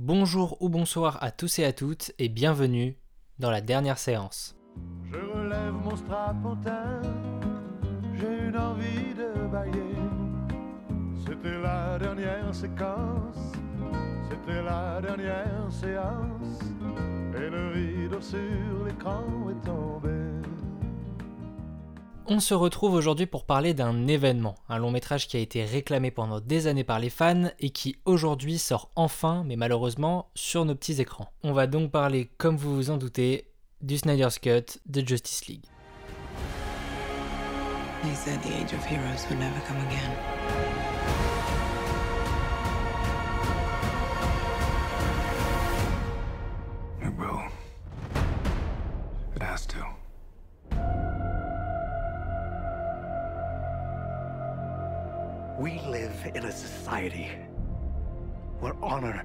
Bonjour ou bonsoir à tous et à toutes et bienvenue dans la dernière séance. Je relève mon strapontin, j'ai une envie de bailler. C'était la dernière séquence, c'était la dernière séance, et le rideau sur l'écran. On se retrouve aujourd'hui pour parler d'un événement, un long métrage qui a été réclamé pendant des années par les fans et qui aujourd'hui sort enfin, mais malheureusement, sur nos petits écrans. On va donc parler, comme vous vous en doutez, du Snyder's Cut de Justice League. They said the age of heroes would never come again. It will. It has to. We live in a society where honor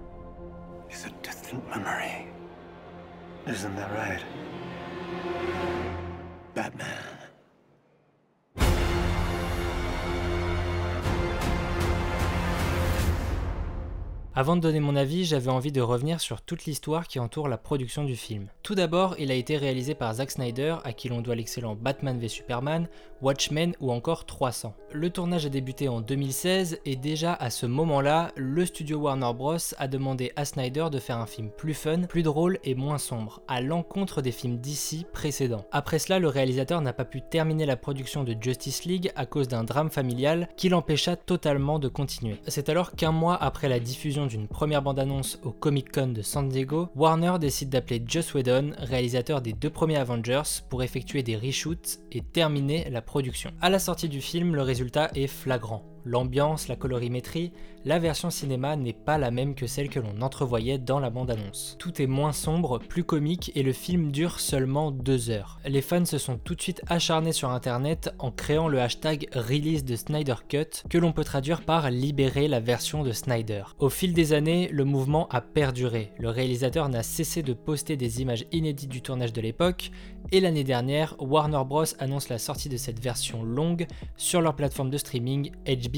is a distant memory. Isn't that right? Batman. Avant de donner mon avis, j'avais envie de revenir sur toute l'histoire qui entoure la production du film. Tout d'abord, il a été réalisé par Zack Snyder, à qui l'on doit l'excellent Batman v Superman, Watchmen ou encore 300. Le tournage a débuté en 2016 et déjà à ce moment-là, le studio Warner Bros a demandé à Snyder de faire un film plus fun, plus drôle et moins sombre, à l'encontre des films DC précédents. Après cela, le réalisateur n'a pas pu terminer la production de Justice League à cause d'un drame familial qui l'empêcha totalement de continuer. C'est alors qu'un mois après la diffusion d'une première bande-annonce au Comic Con de San Diego, Warner décide d'appeler Joss Whedon, réalisateur des deux premiers Avengers, pour effectuer des reshoots et terminer la production. À la sortie du film, le résultat est flagrant. L'ambiance, la colorimétrie, la version cinéma n'est pas la même que celle que l'on entrevoyait dans la bande-annonce. Tout est moins sombre, plus comique et le film dure seulement deux heures. Les fans se sont tout de suite acharnés sur internet en créant le hashtag release de Snyder Cut que l'on peut traduire par libérer la version de Snyder. Au fil des années, le mouvement a perduré. Le réalisateur n'a cessé de poster des images inédites du tournage de l'époque et l'année dernière, Warner Bros annonce la sortie de cette version longue sur leur plateforme de streaming HBO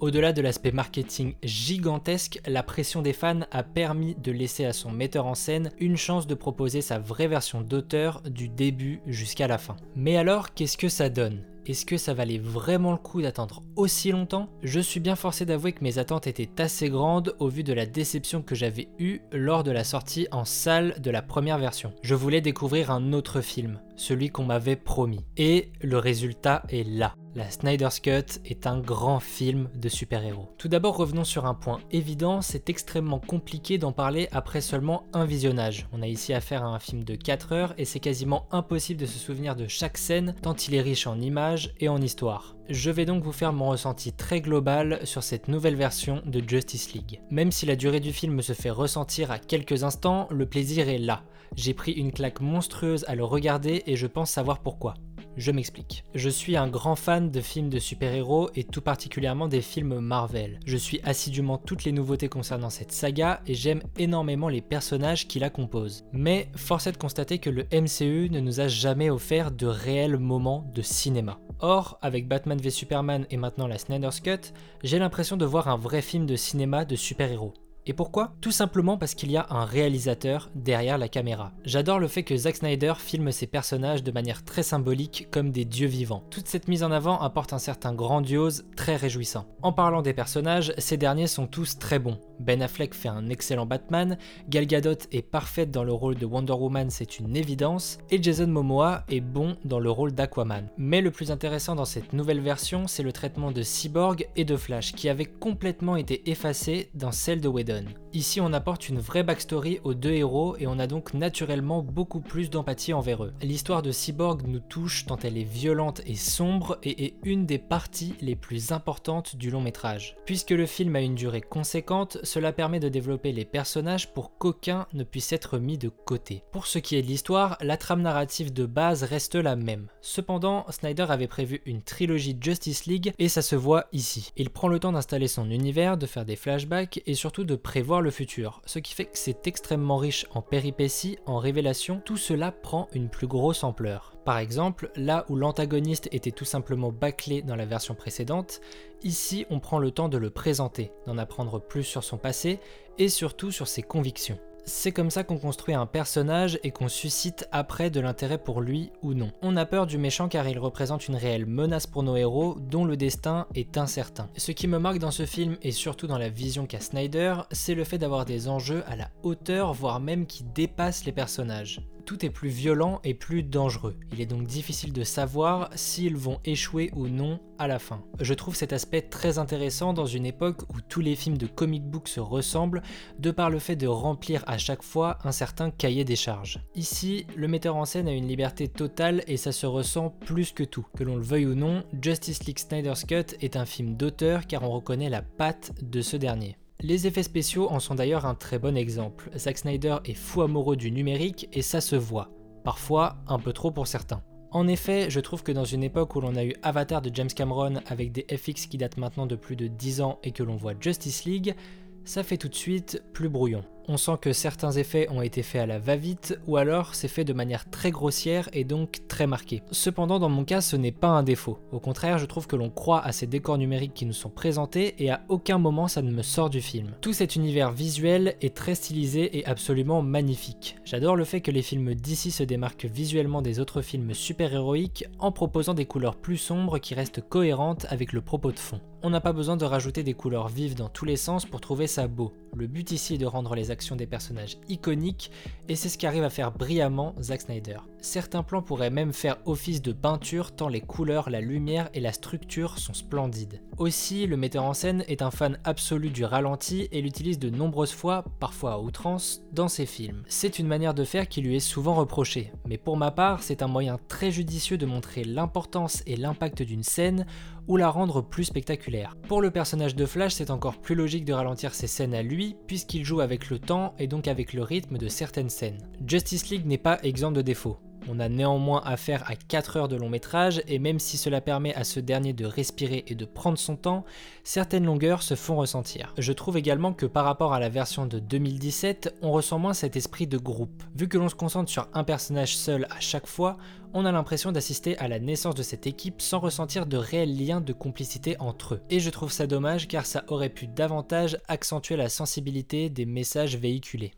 Au-delà de l'aspect marketing gigantesque, la pression des fans a permis de laisser à son metteur en scène une chance de proposer sa vraie version d'auteur du début jusqu'à la fin. Mais alors, qu'est-ce que ça donne? Est-ce que ça valait vraiment le coup d'attendre aussi longtemps? Je suis bien forcé d'avouer que mes attentes étaient assez grandes au vu de la déception que j'avais eue lors de la sortie en salle de la première version. Je voulais découvrir un autre film, celui qu'on m'avait promis. Et le résultat est là. La Snyder's Cut est un grand film de super-héros. Tout d'abord, revenons sur un point évident, c'est extrêmement compliqué d'en parler après seulement un visionnage. On a ici affaire à un film de 4 heures et c'est quasiment impossible de se souvenir de chaque scène tant il est riche en images et en histoire. Je vais donc vous faire mon ressenti très global sur cette nouvelle version de Justice League. Même si la durée du film se fait ressentir à quelques instants, le plaisir est là. J'ai pris une claque monstrueuse à le regarder et je pense savoir pourquoi. Je m'explique. Je suis un grand fan de films de super-héros et tout particulièrement des films Marvel. Je suis assidûment toutes les nouveautés concernant cette saga et j'aime énormément les personnages qui la composent. Mais force est de constater que le MCU ne nous a jamais offert de réels moments de cinéma. Or, avec Batman v Superman et maintenant la Snyder's Cut, j'ai l'impression de voir un vrai film de cinéma de super-héros. Et pourquoi? Tout simplement parce qu'il y a un réalisateur derrière la caméra. J'adore le fait que Zack Snyder filme ses personnages de manière très symbolique comme des dieux vivants. Toute cette mise en avant apporte un certain grandiose très réjouissant. En parlant des personnages, ces derniers sont tous très bons. Ben Affleck fait un excellent Batman, Gal Gadot est parfaite dans le rôle de Wonder Woman, c'est une évidence, et Jason Momoa est bon dans le rôle d'Aquaman. Mais le plus intéressant dans cette nouvelle version, c'est le traitement de Cyborg et de Flash, qui avait complètement été effacé dans celle de Whedon. Ici, on apporte une vraie backstory aux deux héros et on a donc naturellement beaucoup plus d'empathie envers eux. L'histoire de Cyborg nous touche tant elle est violente et sombre et est une des parties les plus importantes du long métrage. Puisque le film a une durée conséquente, cela permet de développer les personnages pour qu'aucun ne puisse être mis de côté. Pour ce qui est de l'histoire, la trame narrative de base reste la même. Cependant, Snyder avait prévu une trilogie Justice League et ça se voit ici. Il prend le temps d'installer son univers, de faire des flashbacks et surtout de prévoir le futur, ce qui fait que c'est extrêmement riche en péripéties, en révélations, tout cela prend une plus grosse ampleur. Par exemple, là où l'antagoniste était tout simplement bâclé dans la version précédente, ici on prend le temps de le présenter, d'en apprendre plus sur son passé et surtout sur ses convictions. C'est comme ça qu'on construit un personnage et qu'on suscite après de l'intérêt pour lui ou non. On a peur du méchant car il représente une réelle menace pour nos héros dont le destin est incertain. Ce qui me marque dans ce film et surtout dans la vision qu'a Snyder, c'est le fait d'avoir des enjeux à la hauteur voire même qui dépassent les personnages tout est plus violent et plus dangereux. Il est donc difficile de savoir s'ils vont échouer ou non à la fin. Je trouve cet aspect très intéressant dans une époque où tous les films de comic book se ressemblent de par le fait de remplir à chaque fois un certain cahier des charges. Ici, le metteur en scène a une liberté totale et ça se ressent plus que tout. Que l'on le veuille ou non, Justice League Snyder's Cut est un film d'auteur car on reconnaît la patte de ce dernier. Les effets spéciaux en sont d'ailleurs un très bon exemple. Zack Snyder est fou amoureux du numérique et ça se voit. Parfois, un peu trop pour certains. En effet, je trouve que dans une époque où l'on a eu Avatar de James Cameron avec des FX qui datent maintenant de plus de 10 ans et que l'on voit Justice League, ça fait tout de suite plus brouillon on sent que certains effets ont été faits à la va-vite ou alors c'est fait de manière très grossière et donc très marquée. Cependant, dans mon cas, ce n'est pas un défaut. Au contraire, je trouve que l'on croit à ces décors numériques qui nous sont présentés et à aucun moment ça ne me sort du film. Tout cet univers visuel est très stylisé et absolument magnifique. J'adore le fait que les films d'ici se démarquent visuellement des autres films super-héroïques en proposant des couleurs plus sombres qui restent cohérentes avec le propos de fond. On n'a pas besoin de rajouter des couleurs vives dans tous les sens pour trouver ça beau. Le but ici est de rendre les des personnages iconiques, et c'est ce qu'arrive à faire brillamment Zack Snyder. Certains plans pourraient même faire office de peinture tant les couleurs, la lumière et la structure sont splendides. Aussi, le metteur en scène est un fan absolu du ralenti et l'utilise de nombreuses fois, parfois à outrance, dans ses films. C'est une manière de faire qui lui est souvent reprochée, mais pour ma part, c'est un moyen très judicieux de montrer l'importance et l'impact d'une scène ou la rendre plus spectaculaire. Pour le personnage de Flash, c'est encore plus logique de ralentir ses scènes à lui, puisqu'il joue avec le temps et donc avec le rythme de certaines scènes. Justice League n'est pas exempt de défauts. On a néanmoins affaire à 4 heures de long métrage et même si cela permet à ce dernier de respirer et de prendre son temps, certaines longueurs se font ressentir. Je trouve également que par rapport à la version de 2017, on ressent moins cet esprit de groupe. Vu que l'on se concentre sur un personnage seul à chaque fois, on a l'impression d'assister à la naissance de cette équipe sans ressentir de réels liens de complicité entre eux. Et je trouve ça dommage car ça aurait pu davantage accentuer la sensibilité des messages véhiculés.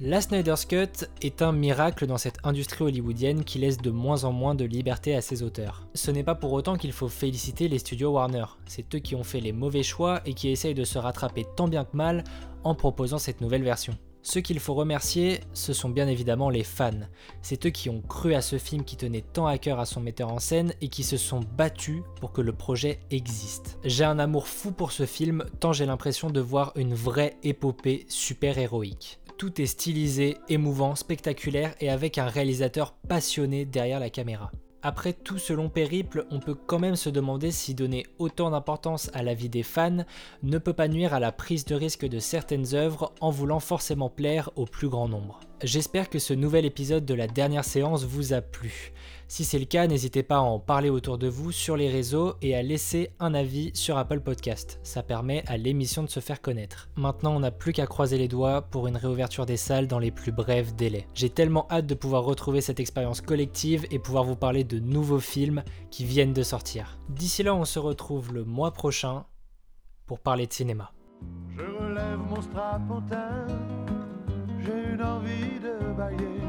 La Snyder's Cut est un miracle dans cette industrie hollywoodienne qui laisse de moins en moins de liberté à ses auteurs. Ce n'est pas pour autant qu'il faut féliciter les studios Warner, c'est eux qui ont fait les mauvais choix et qui essayent de se rattraper tant bien que mal en proposant cette nouvelle version. Ceux qu'il faut remercier, ce sont bien évidemment les fans. C'est eux qui ont cru à ce film qui tenait tant à cœur à son metteur en scène et qui se sont battus pour que le projet existe. J'ai un amour fou pour ce film tant j'ai l'impression de voir une vraie épopée super-héroïque tout est stylisé, émouvant, spectaculaire et avec un réalisateur passionné derrière la caméra. Après tout ce long périple, on peut quand même se demander si donner autant d'importance à la vie des fans ne peut pas nuire à la prise de risque de certaines œuvres en voulant forcément plaire au plus grand nombre. J'espère que ce nouvel épisode de la dernière séance vous a plu. Si c'est le cas, n'hésitez pas à en parler autour de vous sur les réseaux et à laisser un avis sur Apple Podcast. Ça permet à l'émission de se faire connaître. Maintenant, on n'a plus qu'à croiser les doigts pour une réouverture des salles dans les plus brefs délais. J'ai tellement hâte de pouvoir retrouver cette expérience collective et pouvoir vous parler de nouveaux films qui viennent de sortir. D'ici là, on se retrouve le mois prochain pour parler de cinéma. Je relève mon strapontin, j'ai une envie de bailler.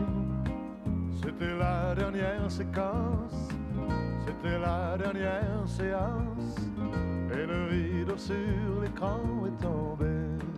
C'était la dernière séquence, c'était la dernière séance, et le rideau sur l'écran est tombé.